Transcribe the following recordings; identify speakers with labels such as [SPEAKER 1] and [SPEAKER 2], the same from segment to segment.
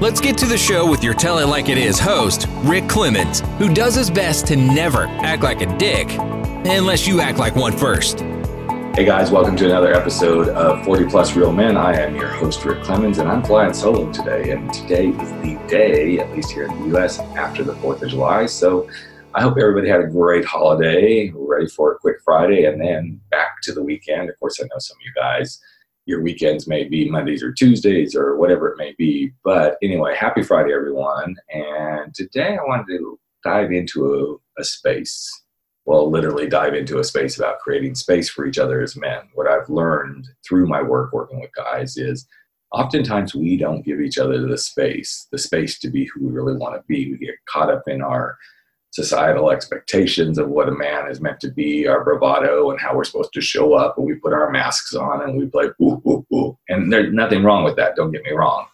[SPEAKER 1] Let's get to the show with your Tell It Like It Is host, Rick Clemens, who does his best to never act like a dick, unless you act like one first.
[SPEAKER 2] Hey guys, welcome to another episode of 40 Plus Real Men. I am your host, Rick Clemens, and I'm flying solo today. And today is the day, at least here in the US, after the 4th of July. So I hope everybody had a great holiday, ready for a quick Friday, and then back to the weekend. Of course, I know some of you guys your weekends may be Mondays or Tuesdays or whatever it may be. But anyway, happy Friday, everyone. And today I wanted to dive into a, a, space. Well, literally dive into a space about creating space for each other as men. What I've learned through my work working with guys is oftentimes we don't give each other the space, the space to be who we really want to be. We get caught up in our societal expectations of what a man is meant to be, our bravado, and how we're supposed to show up. And we put our masks on and we play ooh, ooh, ooh. And there's nothing wrong with that, don't get me wrong.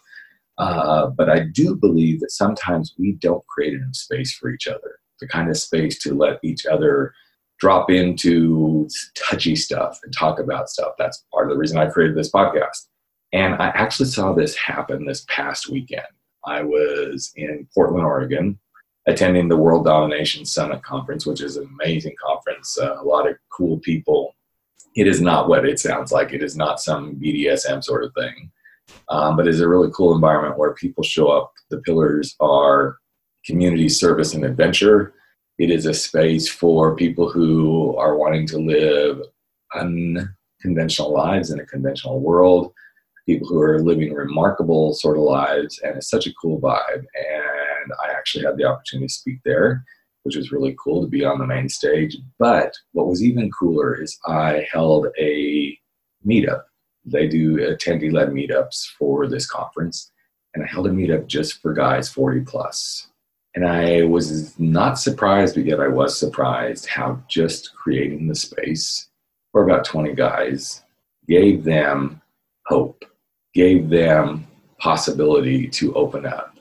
[SPEAKER 2] Uh, but I do believe that sometimes we don't create enough space for each other, the kind of space to let each other drop into touchy stuff and talk about stuff. That's part of the reason I created this podcast. And I actually saw this happen this past weekend. I was in Portland, Oregon, attending the World Domination Summit conference, which is an amazing conference. Uh, a lot of cool people. It is not what it sounds like. It is not some BDSM sort of thing, um, but it's a really cool environment where people show up. The pillars are community service and adventure. It is a space for people who are wanting to live unconventional lives in a conventional world, people who are living remarkable sort of lives, and it's such a cool vibe. And and I actually had the opportunity to speak there, which was really cool to be on the main stage. But what was even cooler is I held a meetup. They do attendee led meetups for this conference, and I held a meetup just for guys 40 plus. And I was not surprised, but yet I was surprised how just creating the space for about 20 guys gave them hope, gave them possibility to open up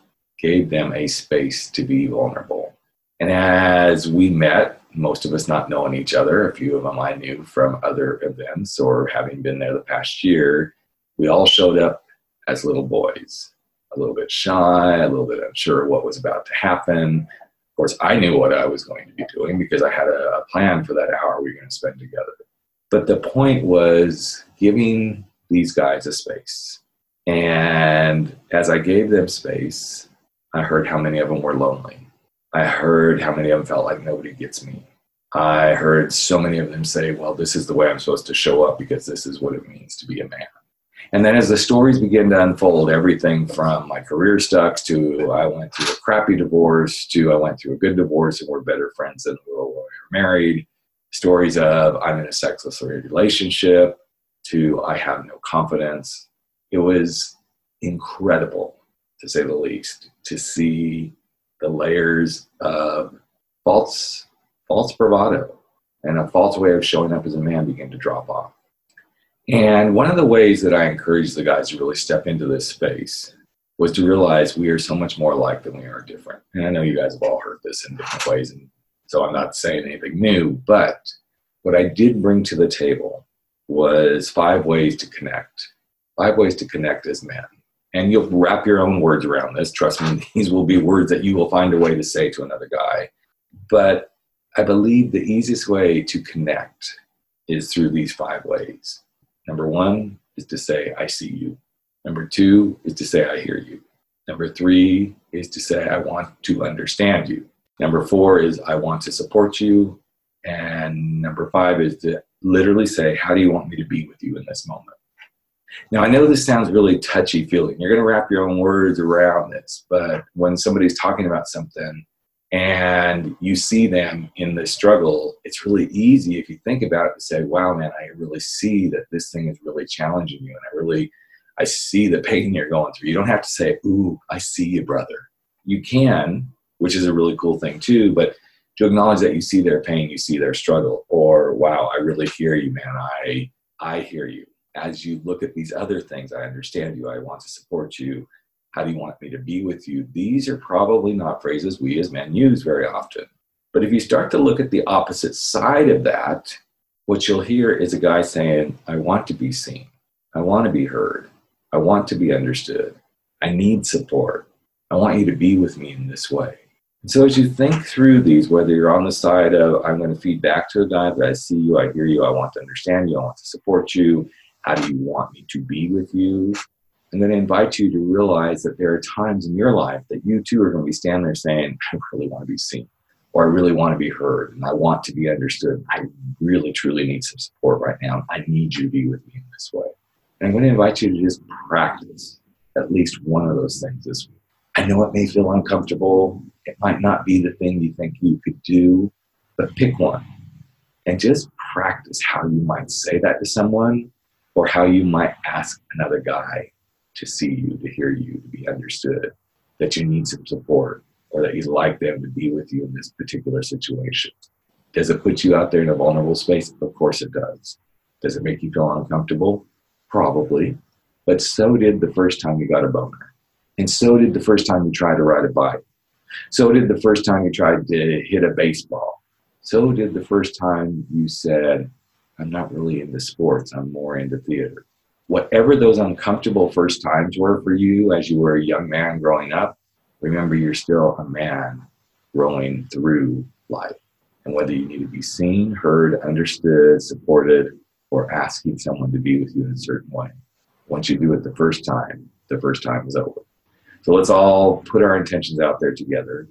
[SPEAKER 2] gave them a space to be vulnerable. And as we met, most of us not knowing each other, a few of them I knew from other events or having been there the past year, we all showed up as little boys, a little bit shy, a little bit unsure what was about to happen. Of course, I knew what I was going to be doing because I had a, plan for that hour we were going to spend together. But the point was giving these guys a space. And as I gave them space, I heard how many of them were lonely. I heard how many of them felt like nobody gets me. I heard so many of them say, well, this is the way I'm supposed to show up because this is what it means to be a man. And then as the stories begin to unfold, everything from my career sucks to I went through a crappy divorce to I went through a good divorce and we're better friends than we were when we were married, stories of I'm in a sexless relationship to I have no confidence. It was incredible to say the least, to see the layers of false, false bravado and a false way of showing up as a man begin to drop off. And one of the ways that I encourage the guys to really step into this space was to realize we are so much more alike than we are different. And I know you guys have all heard this in different ways, and so I'm not saying anything new, but what I did bring to the table was five ways to connect, five ways to connect as men and you'll wrap your own words around this. Trust me, these will be words that you will find a way to say to another guy. But I believe the easiest way to connect is through these five ways. Number one is to say, I see you. Number two is to say, I hear you. Number three is to say, I want to understand you. Number four is, I want to support you. And number five is to literally say, How do you want me to be with you in this moment? Now, I know this sounds really touchy feeling. You're going to wrap your own words around this, but when somebody's talking about something and you see them in the struggle, it's really easy if you think about it to say, wow, man, I really see that this thing is really challenging you. And I really, I see the pain you're going through. You don't have to say, ooh, I see you, brother. You can, which is a really cool thing too, but to acknowledge that you see their pain, you see their struggle, or wow, I really hear you, man. I I hear you. As you look at these other things, I understand you. I want to support you. How do you want me to be with you? These are probably not phrases we as men use very often. But if you start to look at the opposite side of that, what you'll hear is a guy saying, I want to be seen. I want to be heard. I want to be understood. I need support. I want you to be with me in this way. And so as you think through these, whether you're on the side of, I'm going to feed back to a guy that I see you, I hear you, I want to understand you, I want to support you, how do you want me to be with you? I'm going to invite you to realize that there are times in your life that you too are going to be standing there saying, I really want to be seen, or I really want to be heard, and I want to be understood. I really, truly need some support right now. I need you to be with me in this way. And I'm going to invite you to just practice at least one of those things this week. I know it may feel uncomfortable. It might not be the thing you think you could do, but pick one and just practice how you might say that to someone or how you might ask another guy to see you, to hear you, to be understood, that you need some support or that you'd like them to be with you in this particular situation. Does it put you out there in a vulnerable space? Of course it does. Does it make you feel uncomfortable? Probably. But so did the first time you got a boner. And so did the first time you tried to ride a bike. So did the first time you tried to hit a baseball. So did the first time you said, I'm not really into sports, I'm more into theater. Whatever those uncomfortable first times were for you as you were a young man growing up, remember you're still a man growing through life. And whether you need to be seen, heard, understood, supported, or asking someone to be with you in a certain way. Once you do it the first time, the first time is over. So let's all put our intentions out there together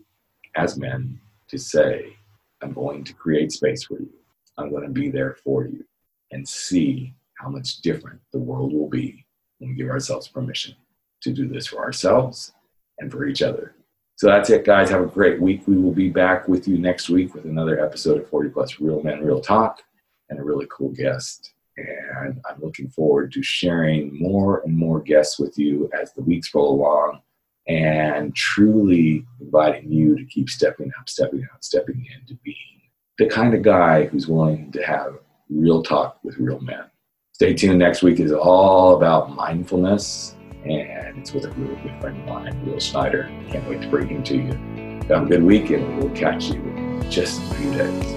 [SPEAKER 2] as men to say, I'm going to create space for you. I'm going to be there for you and see how much different the world will be when we give ourselves permission to do this for ourselves and for each other. So that's it, guys. Have a great week. We will be back with you next week with another episode of 40 Plus Real Men, Real Talk and a really cool guest. And I'm looking forward to sharing more and more guests with you as the weeks roll along and truly inviting you to keep stepping up, stepping out, stepping in to being the kind of guy who's willing to have real talk with real men. Stay tuned. Next week is all about mindfulness, and it's with a really good friend of mine, Will Schneider. Can't wait to bring him to you. Have a good week, and we'll catch you in just a few days.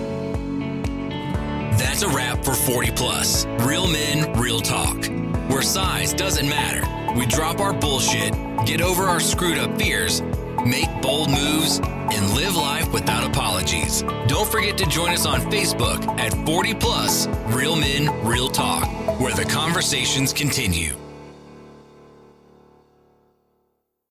[SPEAKER 3] That's a wrap for 40 Plus. Real men, real talk. Where size doesn't matter. We drop our bullshit, get over our screwed up fears, make bold moves, and live life without apologies. Don't forget to join us on Facebook at 40 Plus Real Men, Real Talk, where the conversations continue.